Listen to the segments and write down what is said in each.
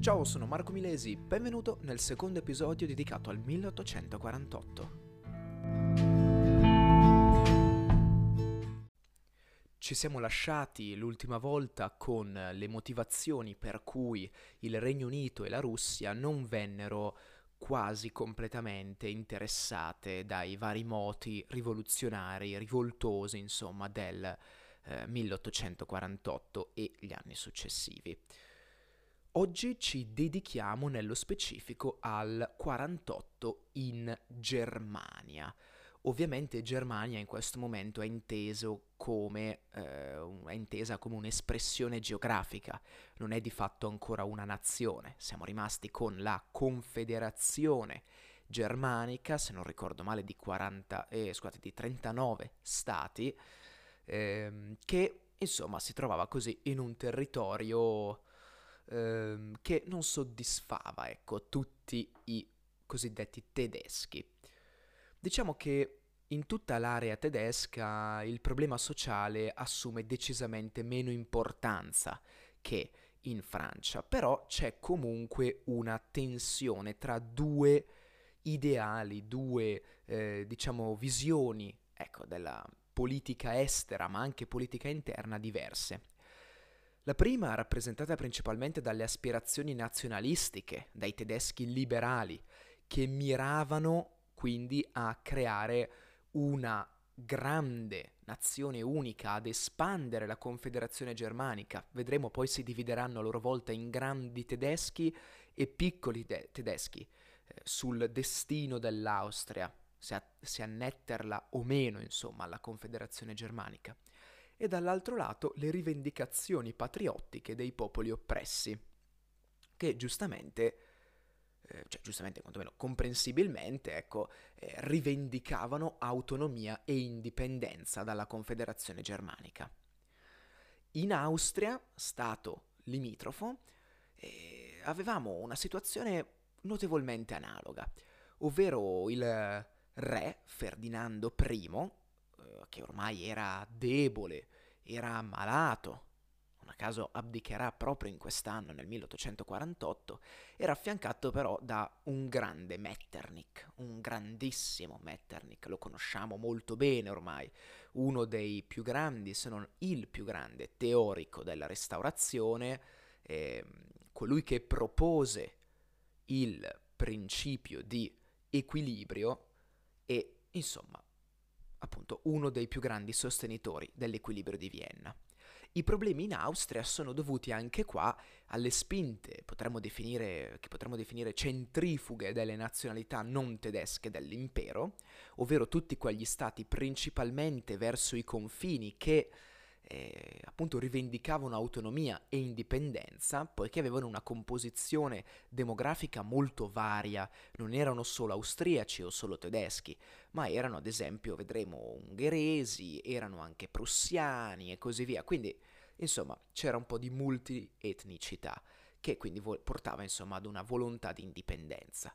Ciao, sono Marco Milesi, benvenuto nel secondo episodio dedicato al 1848. Ci siamo lasciati l'ultima volta con le motivazioni per cui il Regno Unito e la Russia non vennero quasi completamente interessate dai vari moti rivoluzionari, rivoltosi, insomma, del eh, 1848 e gli anni successivi. Oggi ci dedichiamo nello specifico al 48 in Germania. Ovviamente Germania in questo momento è, come, eh, è intesa come un'espressione geografica, non è di fatto ancora una nazione. Siamo rimasti con la Confederazione Germanica, se non ricordo male, di, 40, eh, scusate, di 39 stati, ehm, che insomma si trovava così in un territorio ehm, che non soddisfava ecco, tutti i cosiddetti tedeschi. Diciamo che in tutta l'area tedesca il problema sociale assume decisamente meno importanza che in Francia, però c'è comunque una tensione tra due ideali, due eh, diciamo visioni ecco, della politica estera ma anche politica interna diverse. La prima rappresentata principalmente dalle aspirazioni nazionalistiche, dai tedeschi liberali, che miravano quindi a creare una grande nazione unica, ad espandere la confederazione germanica. Vedremo poi si divideranno a loro volta in grandi tedeschi e piccoli de- tedeschi eh, sul destino dell'Austria, se, a- se annetterla o meno, insomma, alla confederazione germanica e dall'altro lato le rivendicazioni patriottiche dei popoli oppressi, che giustamente, eh, cioè giustamente quantomeno comprensibilmente, ecco, eh, rivendicavano autonomia e indipendenza dalla Confederazione Germanica. In Austria, stato limitrofo, eh, avevamo una situazione notevolmente analoga, ovvero il re Ferdinando I, eh, che ormai era debole, era ammalato, non a caso abdicherà proprio in quest'anno, nel 1848, era affiancato però da un grande Metternich, un grandissimo Metternich, lo conosciamo molto bene ormai, uno dei più grandi, se non il più grande teorico della restaurazione, eh, colui che propose il principio di equilibrio e insomma appunto uno dei più grandi sostenitori dell'equilibrio di Vienna. I problemi in Austria sono dovuti anche qua alle spinte, potremmo definire, che potremmo definire centrifughe delle nazionalità non tedesche dell'impero, ovvero tutti quegli stati principalmente verso i confini che eh, appunto rivendicavano autonomia e indipendenza, poiché avevano una composizione demografica molto varia, non erano solo austriaci o solo tedeschi, ma erano ad esempio, vedremo, ungheresi, erano anche prussiani e così via. Quindi, insomma, c'era un po' di multietnicità che quindi vo- portava insomma ad una volontà di indipendenza.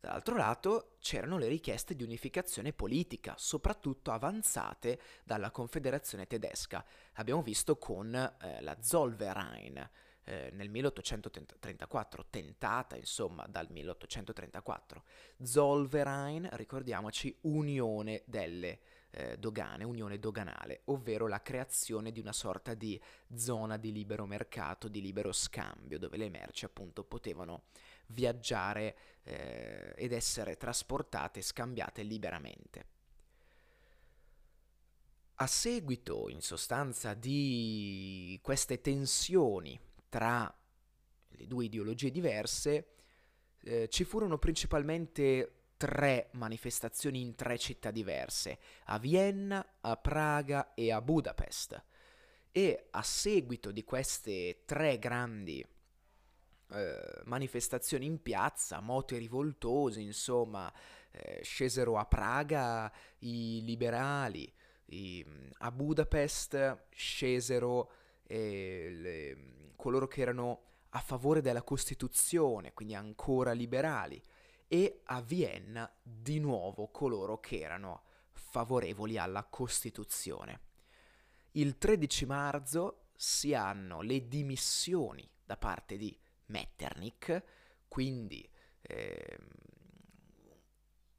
Dall'altro lato c'erano le richieste di unificazione politica, soprattutto avanzate dalla Confederazione tedesca. Abbiamo visto con eh, la Zollverein eh, nel 1834, tentata insomma dal 1834. Zollverein, ricordiamoci, unione delle eh, dogane, unione doganale, ovvero la creazione di una sorta di zona di libero mercato, di libero scambio, dove le merci appunto potevano viaggiare eh, ed essere trasportate e scambiate liberamente. A seguito, in sostanza, di queste tensioni tra le due ideologie diverse, eh, ci furono principalmente tre manifestazioni in tre città diverse, a Vienna, a Praga e a Budapest. E a seguito di queste tre grandi eh, manifestazioni in piazza, moti rivoltosi, insomma, eh, scesero a Praga i liberali, i, a Budapest scesero eh, le, coloro che erano a favore della Costituzione, quindi ancora liberali, e a Vienna di nuovo coloro che erano favorevoli alla Costituzione. Il 13 marzo si hanno le dimissioni da parte di Metternich, quindi eh,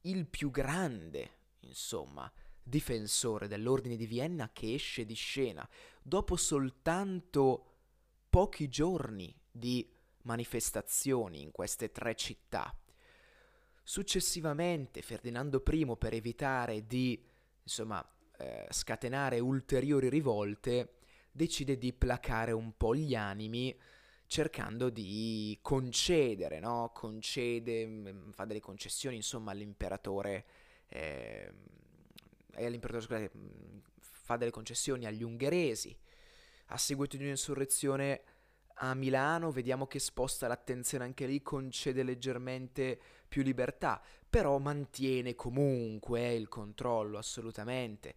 il più grande, insomma, difensore dell'ordine di Vienna che esce di scena dopo soltanto pochi giorni di manifestazioni in queste tre città. Successivamente Ferdinando I, per evitare di insomma, eh, scatenare ulteriori rivolte, decide di placare un po' gli animi cercando di concedere, no? Concede, mm, fa delle concessioni insomma all'imperatore, eh, all'imperatore scusate, mm, fa delle concessioni agli ungheresi. A seguito di un'insurrezione a Milano vediamo che sposta l'attenzione anche lì, concede leggermente più libertà, però mantiene comunque il controllo assolutamente.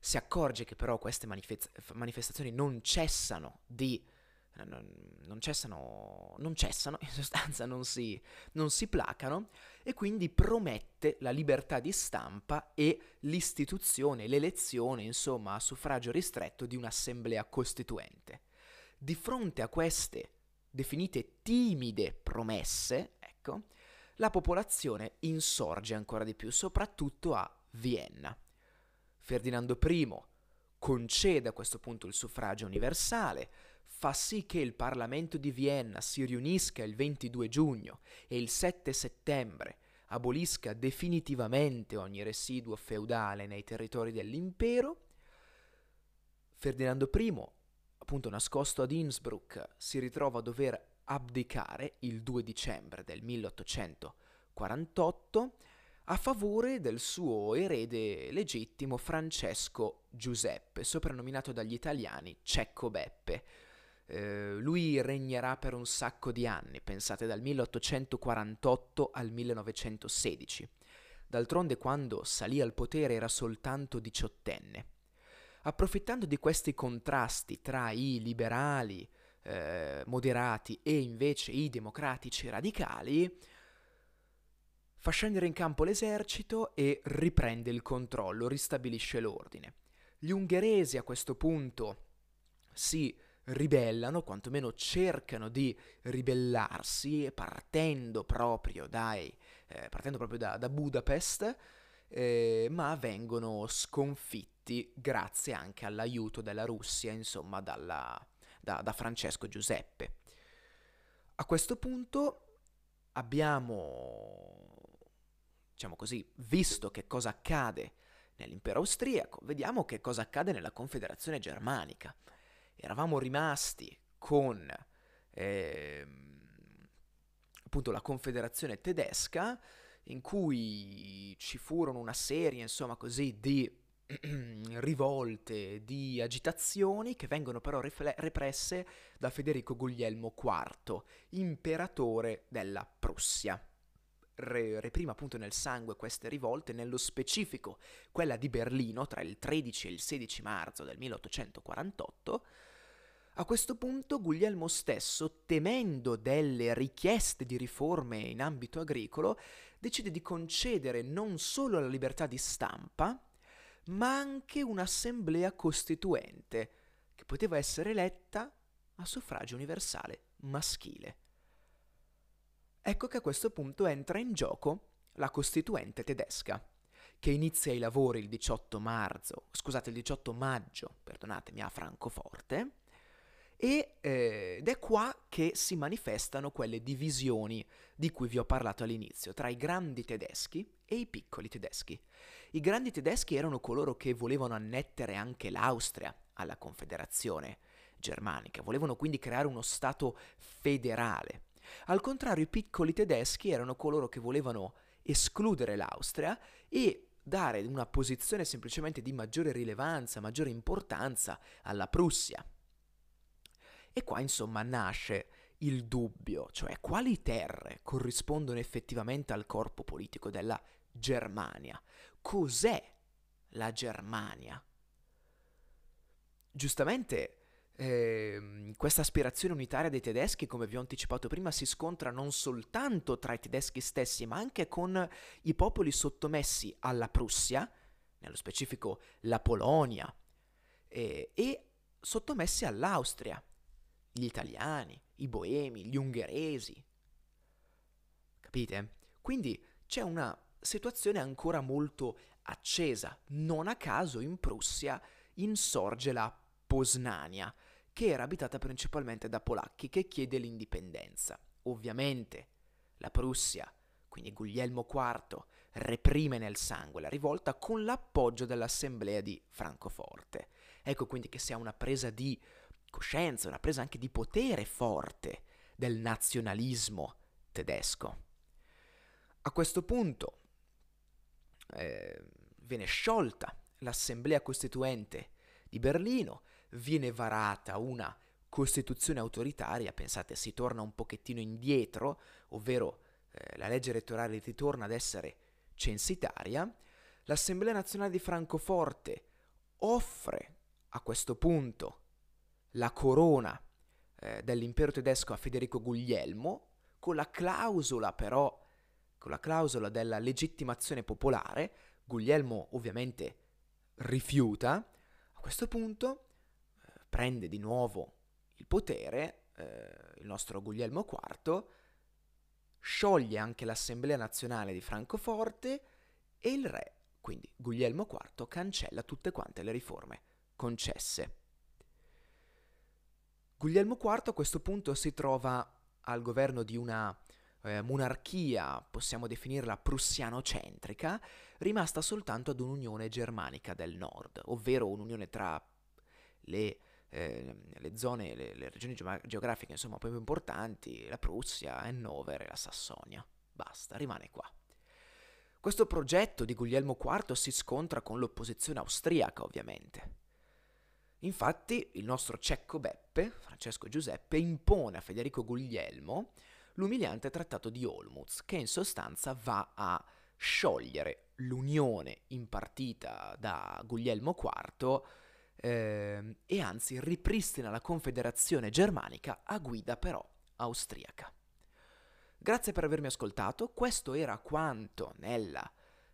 Si accorge che però queste manifest- manifestazioni non cessano di non, non, cessano, non cessano, in sostanza non si, non si placano, e quindi promette la libertà di stampa e l'istituzione, l'elezione, insomma, a suffragio ristretto di un'assemblea costituente. Di fronte a queste definite timide promesse, ecco, la popolazione insorge ancora di più, soprattutto a Vienna. Ferdinando I concede a questo punto il suffragio universale, fa sì che il Parlamento di Vienna si riunisca il 22 giugno e il 7 settembre abolisca definitivamente ogni residuo feudale nei territori dell'impero. Ferdinando I, appunto nascosto ad Innsbruck, si ritrova a dover abdicare il 2 dicembre del 1848 a favore del suo erede legittimo Francesco Giuseppe, soprannominato dagli italiani Cecco Beppe, eh, lui regnerà per un sacco di anni, pensate dal 1848 al 1916. D'altronde quando salì al potere era soltanto diciottenne. Approfittando di questi contrasti tra i liberali eh, moderati e invece i democratici radicali, fa scendere in campo l'esercito e riprende il controllo, ristabilisce l'ordine. Gli ungheresi a questo punto si ribellano, quantomeno cercano di ribellarsi partendo proprio, dai, eh, partendo proprio da, da Budapest, eh, ma vengono sconfitti grazie anche all'aiuto della Russia, insomma, dalla, da, da Francesco Giuseppe. A questo punto abbiamo, diciamo così, visto che cosa accade nell'impero austriaco, vediamo che cosa accade nella Confederazione germanica eravamo rimasti con eh, appunto la Confederazione tedesca in cui ci furono una serie, insomma, così di rivolte, di agitazioni che vengono però rifle- represse da Federico Guglielmo IV, imperatore della Prussia. Re- reprima appunto nel sangue queste rivolte, nello specifico quella di Berlino tra il 13 e il 16 marzo del 1848, a questo punto Guglielmo stesso, temendo delle richieste di riforme in ambito agricolo, decide di concedere non solo la libertà di stampa, ma anche un'assemblea costituente, che poteva essere eletta a suffragio universale maschile. Ecco che a questo punto entra in gioco la Costituente tedesca, che inizia i lavori il 18 marzo, scusate, il 18 maggio, perdonatemi, a Francoforte, e, eh, ed è qua che si manifestano quelle divisioni di cui vi ho parlato all'inizio, tra i grandi tedeschi e i piccoli tedeschi. I grandi tedeschi erano coloro che volevano annettere anche l'Austria alla Confederazione germanica, volevano quindi creare uno Stato federale. Al contrario, i piccoli tedeschi erano coloro che volevano escludere l'Austria e dare una posizione semplicemente di maggiore rilevanza, maggiore importanza alla Prussia. E qua insomma nasce il dubbio, cioè quali terre corrispondono effettivamente al corpo politico della Germania. Cos'è la Germania? Giustamente eh, questa aspirazione unitaria dei tedeschi, come vi ho anticipato prima, si scontra non soltanto tra i tedeschi stessi, ma anche con i popoli sottomessi alla Prussia, nello specifico la Polonia, eh, e sottomessi all'Austria gli italiani, i boemi, gli ungheresi. Capite? Quindi c'è una situazione ancora molto accesa. Non a caso in Prussia insorge la Posnania, che era abitata principalmente da polacchi, che chiede l'indipendenza. Ovviamente la Prussia, quindi Guglielmo IV, reprime nel sangue la rivolta con l'appoggio dell'Assemblea di Francoforte. Ecco quindi che si ha una presa di coscienza, una presa anche di potere forte del nazionalismo tedesco. A questo punto eh, viene sciolta l'Assemblea Costituente di Berlino, viene varata una Costituzione autoritaria, pensate si torna un pochettino indietro, ovvero eh, la legge elettorale ritorna ad essere censitaria, l'Assemblea Nazionale di Francoforte offre a questo punto la corona eh, dell'impero tedesco a Federico Guglielmo, con la clausola però, con la clausola della legittimazione popolare, Guglielmo ovviamente rifiuta, a questo punto prende di nuovo il potere, eh, il nostro Guglielmo IV, scioglie anche l'Assemblea nazionale di Francoforte e il re, quindi Guglielmo IV, cancella tutte quante le riforme concesse. Guglielmo IV a questo punto si trova al governo di una eh, monarchia, possiamo definirla prussiano-centrica, rimasta soltanto ad un'unione germanica del nord, ovvero un'unione tra le, eh, le zone, le, le regioni geografiche insomma più importanti, la Prussia, Hannover e la Sassonia. Basta, rimane qua. Questo progetto di Guglielmo IV si scontra con l'opposizione austriaca, ovviamente. Infatti il nostro cecco Beppe, Francesco Giuseppe, impone a Federico Guglielmo l'umiliante trattato di Olmutz, che in sostanza va a sciogliere l'unione impartita da Guglielmo IV eh, e anzi ripristina la confederazione germanica a guida però austriaca. Grazie per avermi ascoltato, questo era quanto nella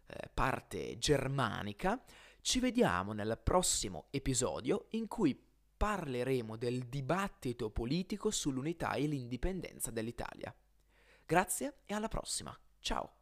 eh, parte germanica. Ci vediamo nel prossimo episodio in cui parleremo del dibattito politico sull'unità e l'indipendenza dell'Italia. Grazie e alla prossima. Ciao!